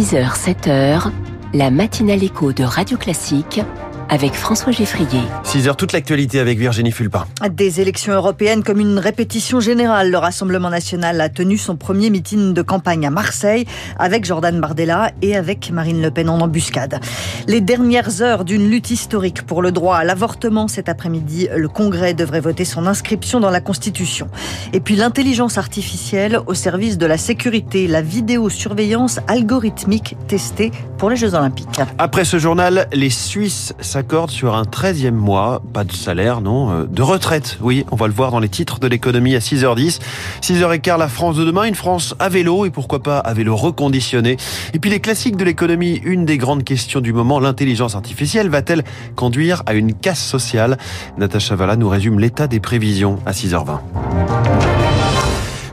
6h, 7h, la matinale écho de Radio Classique avec François Geffrier. 6h, toute l'actualité avec Virginie Fulpin. Des élections européennes comme une répétition générale. Le Rassemblement national a tenu son premier meeting de campagne à Marseille avec Jordan Bardella et avec Marine Le Pen en embuscade. Les dernières heures d'une lutte historique pour le droit à l'avortement cet après-midi, le Congrès devrait voter son inscription dans la Constitution. Et puis l'intelligence artificielle au service de la sécurité, la vidéosurveillance algorithmique testée pour les Jeux Olympiques. Après ce journal, les Suisses s'accordent sur un 13e mois, pas de salaire, non, euh, de retraite. Oui, on va le voir dans les titres de l'économie à 6h10. 6h15, la France de demain, une France à vélo et pourquoi pas à vélo reconditionné. Et puis les classiques de l'économie, une des grandes questions du moment, l'intelligence artificielle va-t-elle conduire à une casse sociale? Natacha Valla nous résume l'état des prévisions à 6h20.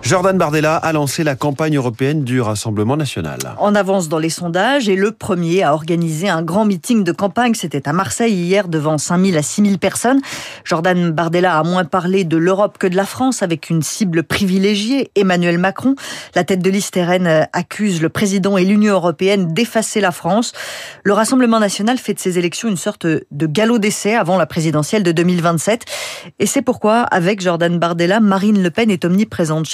Jordan Bardella a lancé la campagne européenne du Rassemblement national. En avance dans les sondages et le premier a organisé un grand meeting de campagne. C'était à Marseille hier devant 5000 à 6000 personnes. Jordan Bardella a moins parlé de l'Europe que de la France avec une cible privilégiée, Emmanuel Macron. La tête de liste RN accuse le président et l'Union européenne d'effacer la France. Le Rassemblement national fait de ces élections une sorte de galop d'essai avant la présidentielle de 2027. Et c'est pourquoi, avec Jordan Bardella, Marine Le Pen est omniprésente,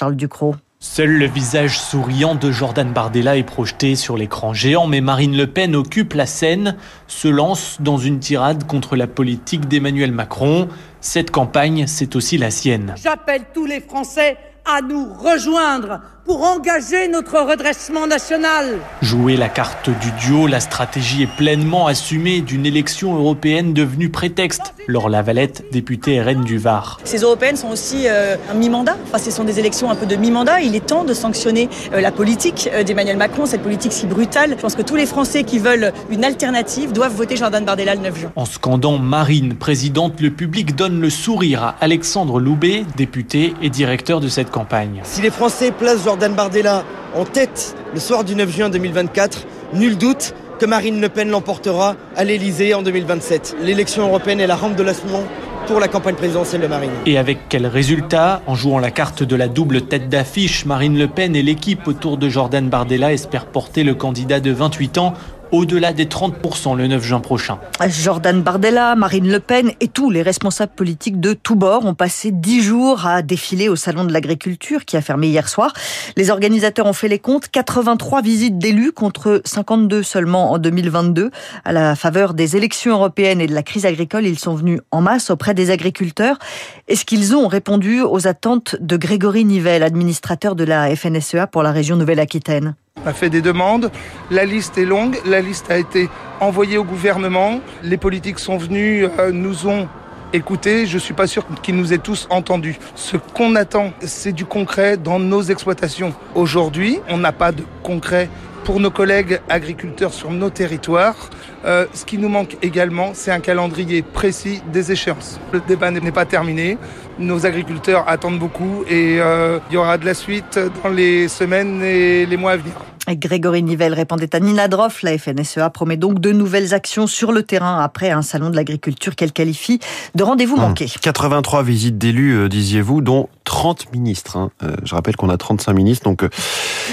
Seul le visage souriant de Jordan Bardella est projeté sur l'écran géant, mais Marine Le Pen occupe la scène, se lance dans une tirade contre la politique d'Emmanuel Macron. Cette campagne, c'est aussi la sienne. J'appelle tous les Français à nous rejoindre pour engager notre redressement national. Jouer la carte du duo, la stratégie est pleinement assumée d'une élection européenne devenue prétexte. Laure Lavalette, députée RN du Var. Ces européennes sont aussi euh, un mi-mandat. Enfin, ce sont des élections un peu de mi-mandat. Il est temps de sanctionner euh, la politique euh, d'Emmanuel Macron, cette politique si brutale. Je pense que tous les Français qui veulent une alternative doivent voter Jordan Bardella le 9 juin. En scandant Marine, présidente, le public donne le sourire à Alexandre Loubet, député et directeur de cette campagne. Si les Français placent Jordan Bardella en tête le soir du 9 juin 2024, nul doute que Marine Le Pen l'emportera à l'Elysée en 2027. L'élection européenne est la rampe de lancement pour la campagne présidentielle de Marine. Et avec quel résultat? En jouant la carte de la double tête d'affiche, Marine Le Pen et l'équipe autour de Jordan Bardella espèrent porter le candidat de 28 ans au-delà des 30% le 9 juin prochain. Jordan Bardella, Marine Le Pen et tous les responsables politiques de tous bords ont passé dix jours à défiler au Salon de l'Agriculture qui a fermé hier soir. Les organisateurs ont fait les comptes, 83 visites d'élus contre 52 seulement en 2022. À la faveur des élections européennes et de la crise agricole, ils sont venus en masse auprès des agriculteurs. Est-ce qu'ils ont répondu aux attentes de Grégory Nivelle, administrateur de la FNSEA pour la région Nouvelle-Aquitaine? On a fait des demandes, la liste est longue, la liste a été envoyée au gouvernement, les politiques sont venus, euh, nous ont écoutés, je ne suis pas sûr qu'ils nous aient tous entendus. Ce qu'on attend, c'est du concret dans nos exploitations. Aujourd'hui, on n'a pas de concret pour nos collègues agriculteurs sur nos territoires. Euh, ce qui nous manque également, c'est un calendrier précis des échéances. Le débat n'est pas terminé. Nos agriculteurs attendent beaucoup et euh, il y aura de la suite dans les semaines et les mois à venir. Grégory Nivelle répondait à Nina Droff. La FNSEA promet donc de nouvelles actions sur le terrain après un salon de l'agriculture qu'elle qualifie de rendez-vous manqué. 83 visites d'élus, euh, disiez-vous, dont 30 ministres. Hein. Euh, je rappelle qu'on a 35 ministres, donc euh,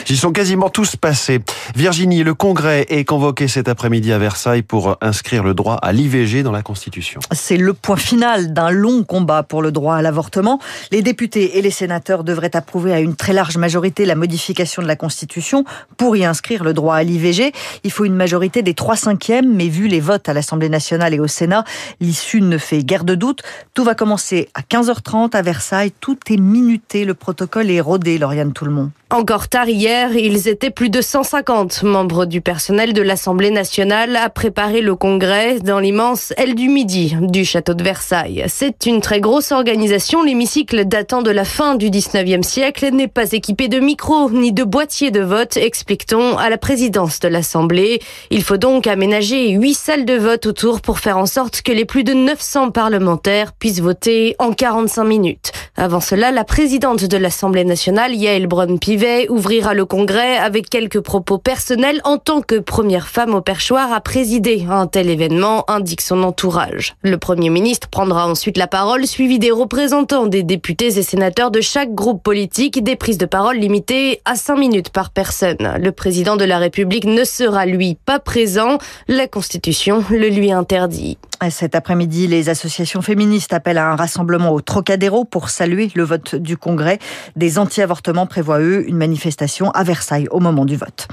ils sont quasiment tous passés. Virginie, le Congrès est convoqué cet après-midi à Versailles pour inscrire le droit à l'IVG dans la Constitution. C'est le point final d'un long combat pour le droit à l'avortement. Les députés et les sénateurs devraient approuver à une très large majorité la modification de la Constitution pour y inscrire le droit à l'IVG. Il faut une majorité des 3 cinquièmes, mais vu les votes à l'Assemblée nationale et au Sénat, l'issue ne fait guère de doute. Tout va commencer à 15h30 à Versailles. Tout est minuté. Le protocole est rodé, Lauriane Tout-le-Monde. Encore tard hier, ils étaient plus de 150 membres du personnel de l'Assemblée nationale à préparer le congrès dans l'immense aile du Midi du château de Versailles. C'est une très grosse organisation. L'hémicycle datant de la fin du 19e siècle n'est pas équipé de micros ni de boîtiers de vote, explique-t-on à la présidence de l'Assemblée. Il faut donc aménager huit salles de vote autour pour faire en sorte que les plus de 900 parlementaires puissent voter en 45 minutes. Avant cela, la présidente de l'Assemblée nationale, Yael Braun-Pivet, ouvrira le congrès avec quelques propos personnels en tant que première femme au perchoir à présider un tel événement, indique son entourage. Le Premier ministre prendra ensuite la parole, suivi des représentants des députés et sénateurs de chaque groupe politique, des prises de parole limitées à 5 minutes par personne. Le président de la République ne sera, lui, pas présent. La Constitution le lui interdit. Cet après-midi, les associations féministes appellent à un rassemblement au Trocadéro pour saluer le vote du Congrès. Des anti-avortements prévoient, eux, une manifestation à Versailles au moment du vote.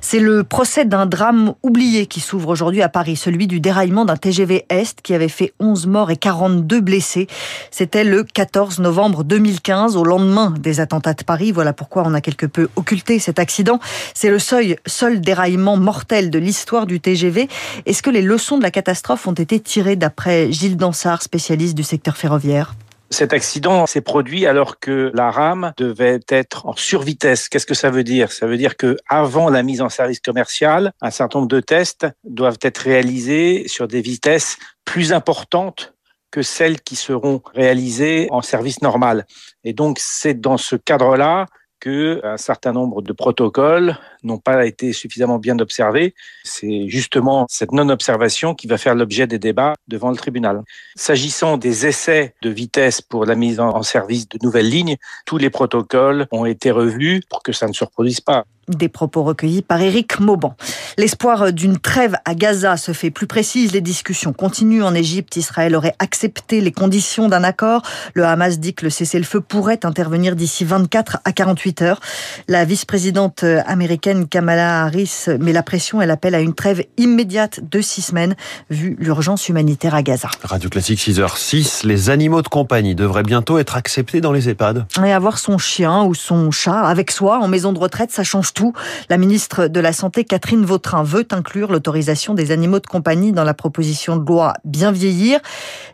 C'est le procès d'un drame oublié qui s'ouvre aujourd'hui à Paris, celui du déraillement d'un TGV Est qui avait fait 11 morts et 42 blessés. C'était le 14 novembre 2015, au lendemain des attentats de Paris. Voilà pourquoi on a quelque peu occulté cet accident. C'est le seul, déraillement mortel de l'histoire du TGV. Est-ce que les leçons de la catastrophe ont été tiré d'après Gilles Dansard, spécialiste du secteur ferroviaire cet accident s'est produit alors que la rame devait être en survitesse. Qu'est-ce que ça veut dire? Ça veut dire que avant la mise en service commercial, un certain nombre de tests doivent être réalisés sur des vitesses plus importantes que celles qui seront réalisées en service normal. Et donc c'est dans ce cadre-là que un certain nombre de protocoles n'ont pas été suffisamment bien observés. C'est justement cette non-observation qui va faire l'objet des débats devant le tribunal. S'agissant des essais de vitesse pour la mise en service de nouvelles lignes, tous les protocoles ont été revus pour que ça ne se reproduise pas. Des propos recueillis par Éric Mauban. L'espoir d'une trêve à Gaza se fait plus précise. Les discussions continuent en Égypte. Israël aurait accepté les conditions d'un accord. Le Hamas dit que le cessez-le-feu pourrait intervenir d'ici 24 à 48 heures. La vice-présidente américaine Kamala Harris met la pression. Elle appelle à une trêve immédiate de six semaines, vu l'urgence humanitaire à Gaza. Radio Classique 6h06. Les animaux de compagnie devraient bientôt être acceptés dans les EHPAD. Et avoir son chien ou son chat avec soi en maison de retraite, ça change tout la ministre de la Santé, Catherine Vautrin, veut inclure l'autorisation des animaux de compagnie dans la proposition de loi Bien vieillir.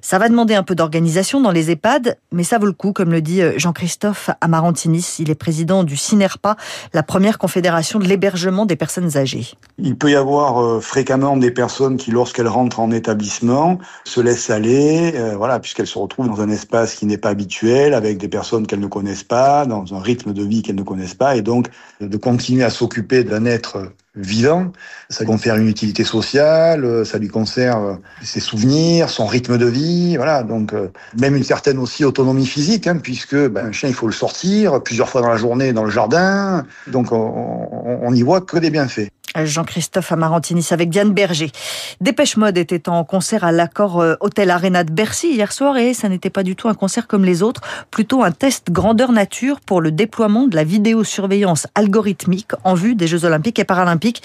Ça va demander un peu d'organisation dans les EHPAD, mais ça vaut le coup, comme le dit euh, Jean-Christophe Amarantinis. Il est président du CINERPA, la première confédération de l'hébergement des personnes âgées. Il peut y avoir euh, fréquemment des personnes qui, lorsqu'elles rentrent en établissement, se laissent aller, euh, voilà, puisqu'elles se retrouvent dans un espace qui n'est pas habituel, avec des personnes qu'elles ne connaissent pas, dans un rythme de vie qu'elles ne connaissent pas, et donc de à s'occuper d'un être vivant, ça confère une utilité sociale, ça lui conserve ses souvenirs, son rythme de vie, voilà. Donc euh, même une certaine aussi autonomie physique, hein, puisque ben, un chien il faut le sortir plusieurs fois dans la journée dans le jardin, donc on n'y voit que des bienfaits. Jean-Christophe Amarantinis avec Diane Berger. Dépêche Mode était en concert à l'accord euh, Hôtel Arena de Bercy hier soir et ça n'était pas du tout un concert comme les autres, plutôt un test grandeur nature pour le déploiement de la vidéosurveillance algorithmique en vue des Jeux Olympiques et Paralympiques.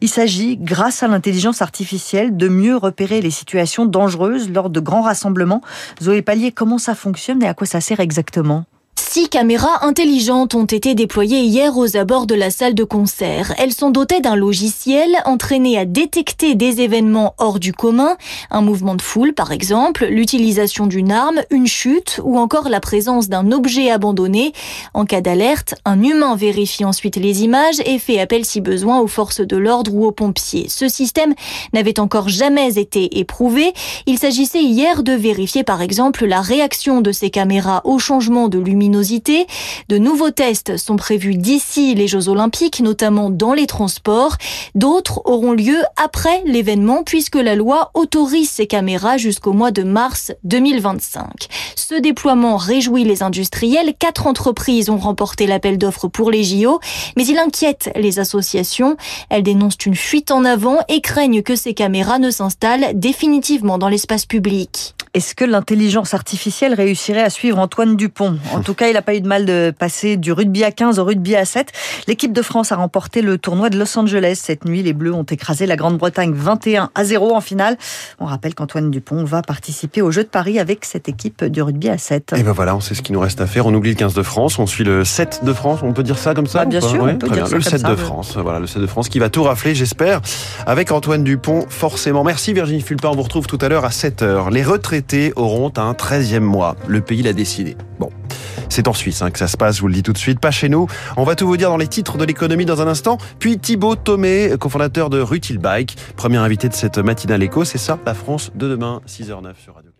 Il s'agit, grâce à l'intelligence artificielle, de mieux repérer les situations dangereuses lors de grands rassemblements. Zoé Pallier, comment ça fonctionne et à quoi ça sert exactement? Six caméras intelligentes ont été déployées hier aux abords de la salle de concert. Elles sont dotées d'un logiciel entraîné à détecter des événements hors du commun, un mouvement de foule par exemple, l'utilisation d'une arme, une chute ou encore la présence d'un objet abandonné. En cas d'alerte, un humain vérifie ensuite les images et fait appel si besoin aux forces de l'ordre ou aux pompiers. Ce système n'avait encore jamais été éprouvé. Il s'agissait hier de vérifier par exemple la réaction de ces caméras au changement de de nouveaux tests sont prévus d'ici les Jeux Olympiques, notamment dans les transports. D'autres auront lieu après l'événement puisque la loi autorise ces caméras jusqu'au mois de mars 2025. Ce déploiement réjouit les industriels. Quatre entreprises ont remporté l'appel d'offres pour les JO, mais il inquiète les associations. Elles dénoncent une fuite en avant et craignent que ces caméras ne s'installent définitivement dans l'espace public. Est-ce que l'intelligence artificielle réussirait à suivre Antoine Dupont? En tout cas, il n'a pas eu de mal de passer du rugby à 15 au rugby à 7. L'équipe de France a remporté le tournoi de Los Angeles. Cette nuit, les Bleus ont écrasé la Grande-Bretagne 21 à 0 en finale. On rappelle qu'Antoine Dupont va participer aux Jeux de Paris avec cette équipe du rugby à 7. Et ben voilà, on sait ce qu'il nous reste à faire. On oublie le 15 de France, on suit le 7 de France. On peut dire ça comme ça bah, Bien sûr, on peut dire Le 7 de France. Voilà, le 7 de France qui va tout rafler, j'espère, avec Antoine Dupont, forcément. Merci Virginie Fulpin. On vous retrouve tout à l'heure à 7h. Les retraités auront un 13e mois. Le pays l'a décidé. Bon. C'est en Suisse hein, que ça se passe, je vous le dis tout de suite, pas chez nous. On va tout vous dire dans les titres de l'économie dans un instant. Puis Thibaut Thomé, cofondateur de Rutil Bike, premier invité de cette matinale éco. C'est ça, la France de demain, 6h09 sur Radio.